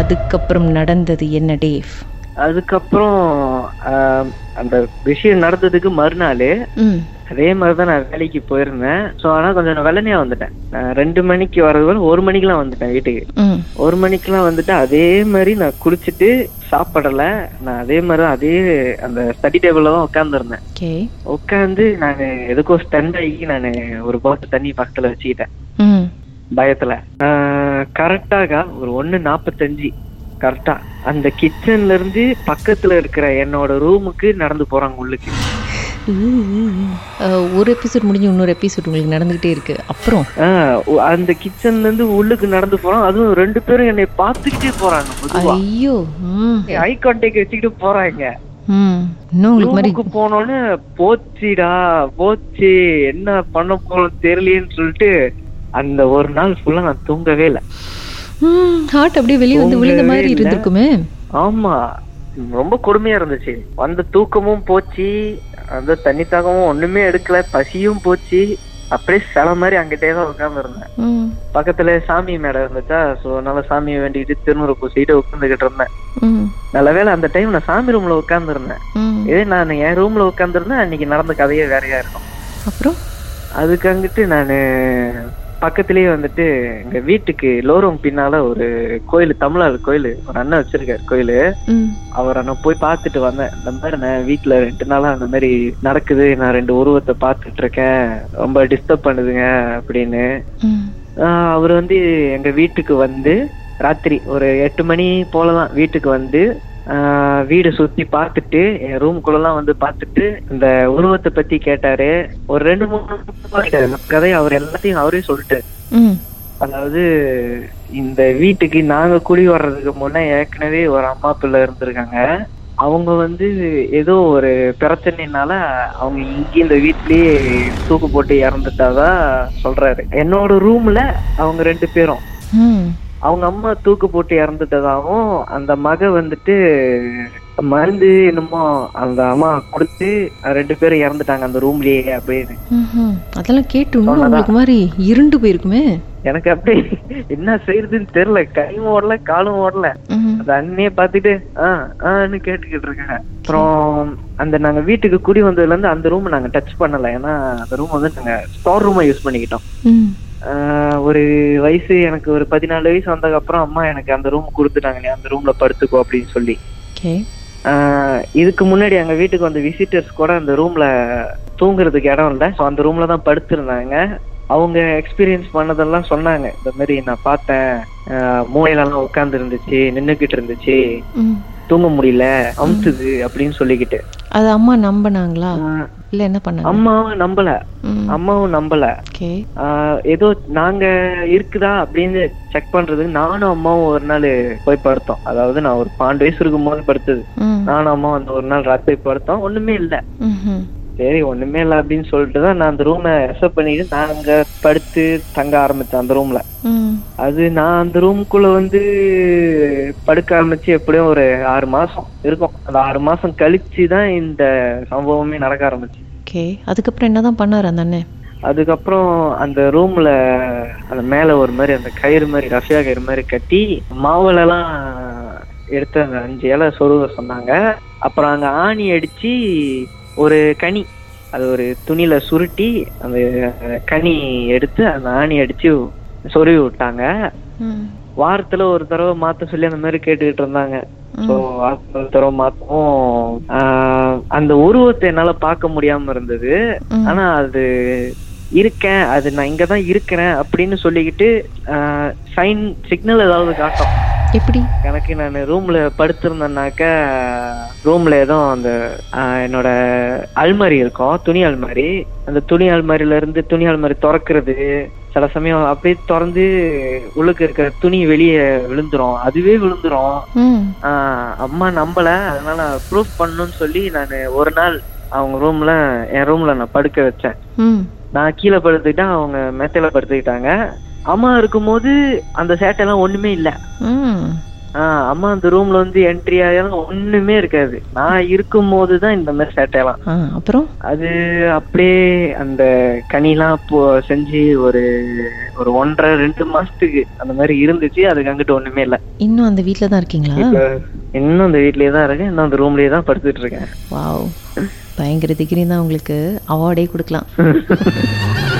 அதுக்கப்புறம் நடந்தது என்ன டேவ்? அதுக்கப்புறம் அந்த விஷயம் நடந்ததுக்கு மறுநாள் அதே மாதிரி தான் நான் வேலைக்கு போயிருந்தேன். ஸோ ஆனால் கொஞ்சம் நான் வெள்ளனையா வந்துட்டேன். நான் ரெண்டு மணிக்கு வரது ஒரு மணிக்கெல்லாம் வந்துட்டேன் வீட்டுக்கு. ஒரு மணிக்கெல்லாம் வந்துட்டு அதே மாதிரி நான் குளிச்சுட்டு சாப்பிடல. நான் அதே மாதிரி தான் அதே அந்த ஸ்டடி டேபிள்ல தான் உட்காந்துருந்தேன் உட்காந்து நான் எதுக்கோ ஸ்டண்ட் ஆகி நான் ஒரு பாட்டில் தண்ணி பக்கத்துல வச்சுக்கிட்டேன். பயத்துல. கரெக்டாக ஒரு ஒண்ணு நாப்பத்தஞ்சு. கரெக்டா அந்த கிச்சன்ல இருந்து பக்கத்துல இருக்கிற என்னோட ரூமுக்கு நடந்து போறாங்க உள்ளுக்கு. ஒரு எபிசோட் முடிஞ்சு இன்னொரு எபிசோட் உங்களுக்கு நடந்துகிட்டே இருக்கு. அப்புறம்? அந்த கிச்சன்ல இருந்து உள்ளுக்கு நடந்து போறான். அதுவும் ரெண்டு பேரும் என்னை பார்த்துக்கிட்டே போறாங்க ஐயோ ஐ கான்டாக்ட் வச்சுக்கிட்டு போறாங்க. போனோன்னு போச்சுடா போச்சு. என்ன பண்ண போறோம் தெரியலையேன்னு சொல்லிட்டு அந்த ஒரு நாள் ஃபுல்லா நான் தூங்கவே இல்லை. ஹார்ட் அப்படியே வெளியே வந்து விழுந்த மாதிரி. இருந்திருக்குமே. ஆமா. ரொம்ப கொடுமையா இருந்துச்சு. வந்த தூக்கமும் போச்சு. அந்த தண்ணி தாகமும் ஒண்ணுமே எடுக்கல. பசியும் போச்சு. அப்படியே சில மாதிரி அங்கிட்டே தான் உட்கார்ந்து இருந்தேன் பக்கத்துல சாமி மேடை இருந்துச்சா? சோ அதனால சாமியை வேண்டிக்கிட்டு திருநூறு பூசிட்டு உட்காந்துக்கிட்டு இருந்தேன். நல்ல வேளை அந்த டைம் நான் சாமி ரூம்ல உட்கார்ந்து இருந்தேன் இதே நான் என் ரூம்ல உட்காந்துருந்தேன் அன்னைக்கு நடந்த கதையே வேறையா இருக்கும். அப்புறம்? அதுக்கு அங்கிட்டு நான் பக்கத்துலயே வந்துட்டு எங்க வீட்டுக்கு லோரம் பின்னால ஒரு கோயில் தமிழர் கோயில். ஒரு அண்ணன் வச்சிருக்காரு கோயில். அவரை நான் போய் பார்த்துட்டு வந்தேன். இந்த மாதிரி நான் வீட்டுல ரெண்டு நாளா அந்த மாதிரி நடக்குது. நான் ரெண்டு உருவத்தை பார்த்துட்டு இருக்கேன். ரொம்ப டிஸ்டர்ப் பண்ணுதுங்க அப்படின்னு. அவர் வந்து எங்க வீட்டுக்கு வந்து ராத்திரி ஒரு எட்டு மணி போலதான் வீட்டுக்கு வந்து வீடு சுத்தி பார்த்துட்டு என் ரூம்குள்ளலாம் வந்து பார்த்துட்டு இந்த உருவத்தை பத்தி கேட்டாரு. ஒரு ரெண்டு மூணு கதையை அவர் எல்லாத்தையும் அவரே சொல்லிட்டு அதாவது இந்த வீட்டுக்கு நாங்க குடி வர்றதுக்கு முன்ன ஏற்கனவே ஒரு அம்மா பிள்ளை இருந்திருக்காங்க. அவங்க வந்து ஏதோ ஒரு பிரச்சனைனால அவங்க இங்கே இந்த வீட்லயே தூக்கு போட்டு இறந்துட்டாதான் சொல்றாரு. என்னோட ரூம்ல அவங்க ரெண்டு பேரும். அவங்க அம்மா தூக்கு போட்டு இறந்துட்டதாகவும் அந்த மக வந்துட்டு மருந்து என்னமோ அந்த அம்மா கொடுத்து ரெண்டு பேரும் இறந்துட்டாங்க அந்த ரூம்லயே அப்படின்னு. அதெல்லாம் கேட்டு உங்களுக்கு மாதிரி இருண்டு போயிருக்குமே. எனக்கு அப்படியே என்ன செய்யறதுன்னு தெரியல. கையும் ஓடல காலும் ஓடல. அந்த அண்ணியே பார்த்துட்டு ஆ ஆன்னு கேட்டுக்கிட்டு இருக்காங்க அப்புறம் அந்த நாங்க வீட்டுக்கு குடி வந்ததுல இருந்து அந்த ரூம் நாங்க டச் பண்ணல. ஏன்னா அந்த ரூம் வந்து நாங்க ஸ்டோர் ரூமா யூஸ் பண்ணிக்கிட்டோம். ஆஹ் ஒரு வயசு எனக்கு ஒரு பதினாலு வயசு வந்ததுக்கு அப்புறம் அம்மா எனக்கு அந்த ரூம் கொடுத்துட்டாங்க. நீ அந்த ரூம்ல படுத்துக்கோ அப்படின்னு சொல்லி. இதுக்கு முன்னாடி எங்க வீட்டுக்கு வந்த விசிட்டர்ஸ் கூட அந்த ரூம்ல தூங்குறதுக்கு இடம் இல்லை. ஸோ அந்த ரூம்ல தான் படுத்திருந்தாங்க. அவங்க எக்ஸ்பீரியன்ஸ் பண்ணதெல்லாம் சொன்னாங்க. இந்த மாதிரி நான் பார்த்தேன். மூளையிலலாம் உட்கார்ந்து இருந்துச்சு நின்னுக்கிட்டு இருந்துச்சு. தூங்க முடியல அமுத்துது அப்படின்னு சொல்லிக்கிட்டு. அது அம்மா நம்பினாங்களா? இல்ல என்ன பண்ணாங்க? அம்மாவும் நம்பல. அம்மாவும் நம்பல. ஏதோ நாங்க இருக்குதா அப்படின்னு செக் பண்றதுக்கு நானும் அம்மாவும் ஒரு நாள் போய் படுத்தோம். அதாவது நான் ஒரு பன்னெண்டு வயசு இருக்கும் போது படுத்தது நானும் அம்மா அந்த ஒரு நாள் ராத்திரி படுத்தோம். ஒண்ணுமே இல்ல. சரி ஒண்ணுமே இல்ல அப்படின்னு சொல்லிட்டு தான் நான் அந்த ரூமை அக்செப்ட் பண்ணிட்டு நான் அங்க படுத்து தங்க ஆரம்பிச்சேன் அந்த ரூம்ல அது நான் அந்த ரூம்குள்ள வந்து படுக்க ஆரம்பிச்சு எப்படியும் ஒரு ஆறு மாசம் இருக்கும். அந்த ஆறு மாசம் கழிச்சு தான் இந்த சம்பவமே நடக்க ஆரம்பிச்சு. ஓகே அதுக்கப்புறம் என்னதான் பண்ணாரு அந்த அண்ணன் அதுக்கப்புறம் அந்த ரூம்ல அந்த மேல ஒரு மாதிரி அந்த கயிறு மாதிரி ரஃபியா கயிறு மாதிரி கட்டி மாவுலலாம் எடுத்து அந்த அஞ்சு இலை சொருக சொன்னாங்க. அப்புறம் அங்க ஆணி அடிச்சு ஒரு கனி அது ஒரு துணியில சுருட்டி அந்த கனி எடுத்து அந்த ஆணி அடிச்சு சொருவி விட்டாங்க. வாரத்துல ஒரு தடவை மாத்த சொல்லி அந்த மாதிரி கேட்டுக்கிட்டு இருந்தாங்க. ஸோ வாரத்துல ஒரு தடவை மாத்தவும். அந்த உருவத்தை என்னால பார்க்க முடியாம இருந்தது. ஆனா அது இருக்கேன். அது நான் இங்க தான் இருக்கிறேன் அப்படின்னு சொல்லிக்கிட்டு சைன் சிக்னல் ஏதாவது காட்டும். எப்படி? எனக்கு நான் ரூம்ல படுத்திருந்தேன்னாக்க ரூம்ல ஏதோ அந்த என்னோட அல்மாரி இருக்கும் துணி அல்மாரி. அந்த துணி அல்மாரில இருந்து துணி அல்மாரி திறக்கிறது சில சமயம் அப்படியே திறந்து உள்ளுக்கு இருக்கிற துணி வெளியே விழுந்துரும். அதுவே விழுந்துரும். அம்மா நம்பல. அதனால ப்ரூஃப் பண்ணணும்னு சொல்லி நான் ஒரு நாள் அவங்க ரூம்ல என் ரூம்ல நான் படுக்க வச்சேன். நான் கீழே படுத்துக்கிட்டேன் அவங்க மெத்தையில படுத்துக்கிட்டாங்க. அம்மா இருக்கும்போது அந்த சேட்டைலாம் ஒண்ணுமே இல்ல. அம்மா அந்த ரூம்ல வந்து என்ட்ரி ஆகலாம் ஒண்ணுமே இருக்காது. நான் இருக்கும் போதுதான் இந்த மாதிரி சேட்டையெல்லாம். அப்புறம்? அது அப்படியே அந்த கனிலாம் செஞ்சு ஒரு ஒரு ஒன்றரை ரெண்டு மாசத்துக்கு அந்த மாதிரி இருந்துச்சு. அதுக்கு அங்கிட்டு ஒண்ணுமே இல்ல. இன்னும் அந்த வீட்டில் தான் இருக்கீங்களா? இன்னும் அந்த வீட்லயே தான் இருக்கேன். இன்னும் அந்த ரூம்லயே தான் படுத்துட்டு இருக்கேன். வாவ். பயங்கர திகிரி தான் உங்களுக்கு அவார்டே கொடுக்கலாம்.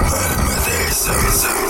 Murmur